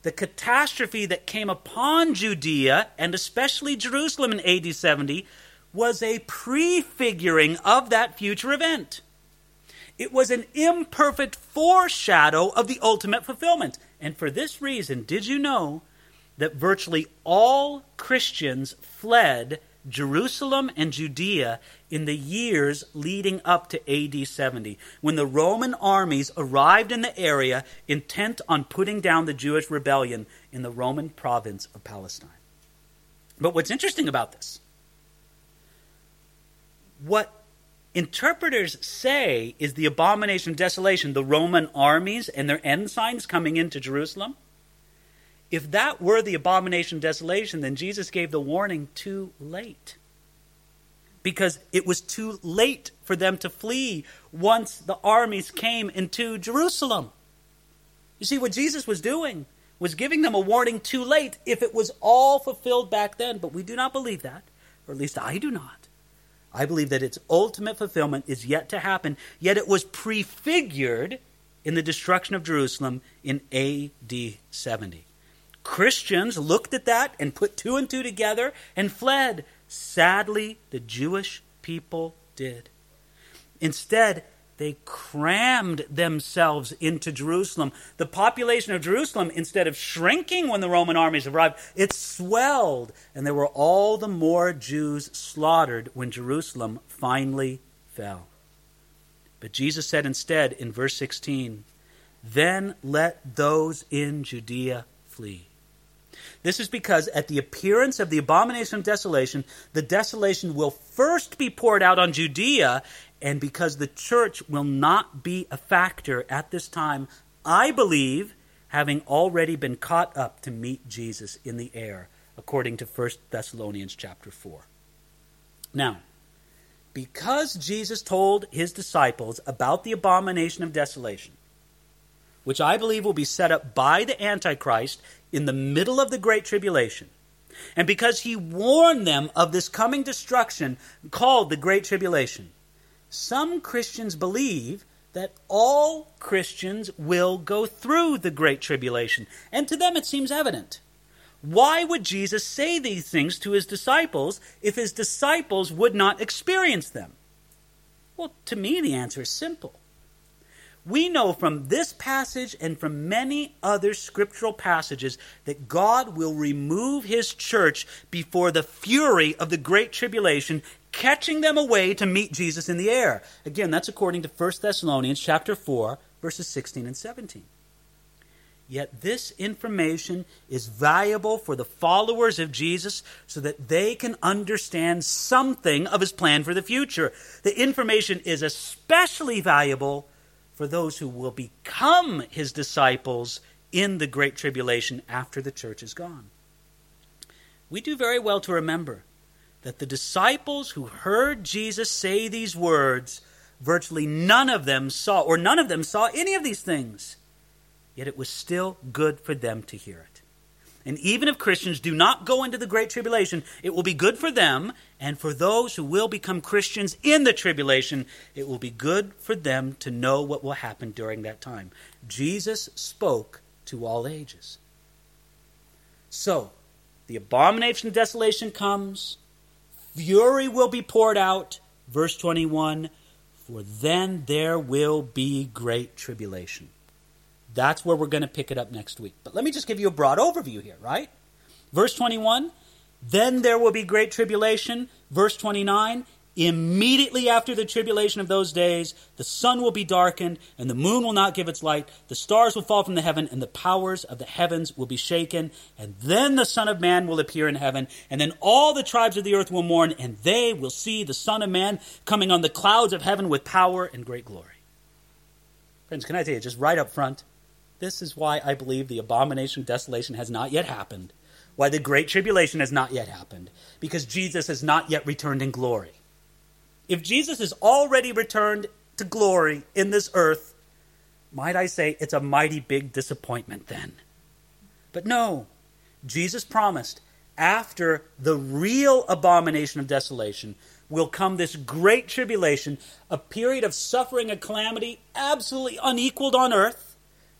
Speaker 1: the catastrophe that came upon Judea, and especially Jerusalem in AD 70, was a prefiguring of that future event. It was an imperfect foreshadow of the ultimate fulfillment. And for this reason, did you know that virtually all Christians fled Jerusalem and Judea in the years leading up to AD 70, when the Roman armies arrived in the area intent on putting down the Jewish rebellion in the Roman province of Palestine. But what's interesting about this, what interpreters say is the abomination of desolation, the Roman armies and their ensigns coming into Jerusalem. If that were the abomination of desolation, then Jesus gave the warning too late. Because it was too late for them to flee once the armies came into Jerusalem. You see, what Jesus was doing was giving them a warning too late if it was all fulfilled back then. But we do not believe that, or at least I do not. I believe that its ultimate fulfillment is yet to happen, yet it was prefigured in the destruction of Jerusalem in AD 70. Christians looked at that and put two and two together and fled. Sadly, the Jewish people did. Instead, they crammed themselves into Jerusalem. The population of Jerusalem, instead of shrinking when the Roman armies arrived, it swelled, and there were all the more Jews slaughtered when Jerusalem finally fell. But Jesus said instead in verse 16, Then let those in Judea flee. This is because at the appearance of the abomination of desolation, the desolation will first be poured out on Judea, and because the church will not be a factor at this time, I believe, having already been caught up to meet Jesus in the air, according to 1 Thessalonians chapter 4. Now, because Jesus told his disciples about the abomination of desolation, which I believe will be set up by the Antichrist in the middle of the Great Tribulation. And because he warned them of this coming destruction called the Great Tribulation, some Christians believe that all Christians will go through the Great Tribulation. And to them it seems evident. Why would Jesus say these things to his disciples if his disciples would not experience them? Well, to me, the answer is simple we know from this passage and from many other scriptural passages that God will remove his church before the fury of the great tribulation, catching them away to meet Jesus in the air. Again, that's according to 1 Thessalonians chapter 4, verses 16 and 17. Yet this information is valuable for the followers of Jesus so that they can understand something of his plan for the future. The information is especially valuable for those who will become his disciples in the Great Tribulation after the church is gone. We do very well to remember that the disciples who heard Jesus say these words, virtually none of them saw, or none of them saw any of these things. Yet it was still good for them to hear it. And even if Christians do not go into the Great Tribulation, it will be good for them, and for those who will become Christians in the tribulation, it will be good for them to know what will happen during that time. Jesus spoke to all ages. So, the abomination of desolation comes, fury will be poured out. Verse 21 For then there will be great tribulation. That's where we're going to pick it up next week. But let me just give you a broad overview here, right? Verse 21 Then there will be great tribulation. Verse 29 Immediately after the tribulation of those days, the sun will be darkened, and the moon will not give its light. The stars will fall from the heaven, and the powers of the heavens will be shaken. And then the Son of Man will appear in heaven, and then all the tribes of the earth will mourn, and they will see the Son of Man coming on the clouds of heaven with power and great glory. Friends, can I tell you, just right up front, this is why I believe the abomination of desolation has not yet happened, why the great tribulation has not yet happened, because Jesus has not yet returned in glory. If Jesus has already returned to glory in this earth, might I say it's a mighty big disappointment then. But no, Jesus promised after the real abomination of desolation will come this great tribulation, a period of suffering and calamity absolutely unequaled on earth.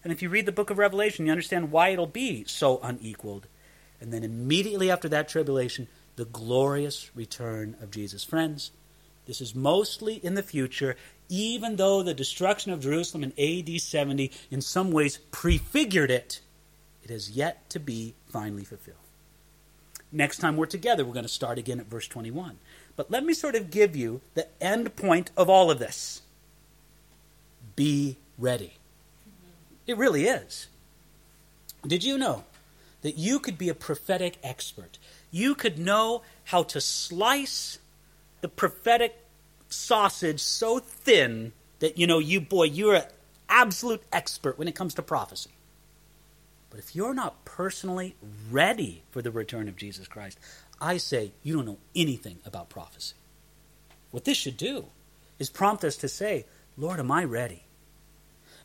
Speaker 1: And if you read the book of Revelation, you understand why it'll be so unequaled. And then immediately after that tribulation, the glorious return of Jesus. Friends, this is mostly in the future, even though the destruction of Jerusalem in AD 70 in some ways prefigured it, it has yet to be finally fulfilled. Next time we're together, we're going to start again at verse 21. But let me sort of give you the end point of all of this be ready. It really is. Did you know that you could be a prophetic expert? You could know how to slice the prophetic sausage so thin that, you know, you, boy, you're an absolute expert when it comes to prophecy. But if you're not personally ready for the return of Jesus Christ, I say you don't know anything about prophecy. What this should do is prompt us to say, Lord, am I ready?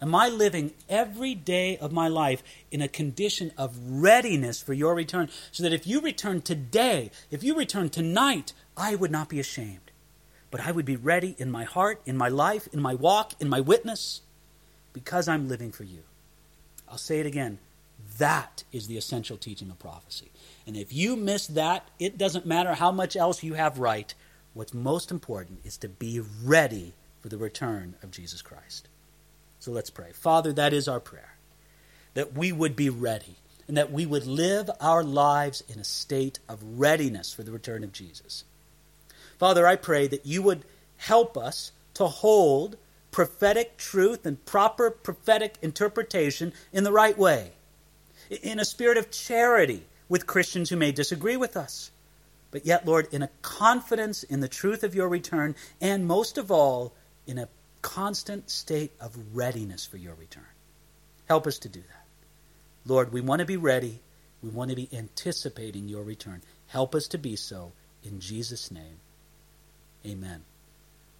Speaker 1: Am I living every day of my life in a condition of readiness for your return? So that if you return today, if you return tonight, I would not be ashamed, but I would be ready in my heart, in my life, in my walk, in my witness, because I'm living for you. I'll say it again. That is the essential teaching of prophecy. And if you miss that, it doesn't matter how much else you have right. What's most important is to be ready for the return of Jesus Christ. So let's pray. Father, that is our prayer. That we would be ready and that we would live our lives in a state of readiness for the return of Jesus. Father, I pray that you would help us to hold prophetic truth and proper prophetic interpretation in the right way, in a spirit of charity with Christians who may disagree with us. But yet, Lord, in a confidence in the truth of your return, and most of all, in a constant state of readiness for your return. Help us to do that. Lord, we want to be ready. We want to be anticipating your return. Help us to be so. In Jesus' name. Amen.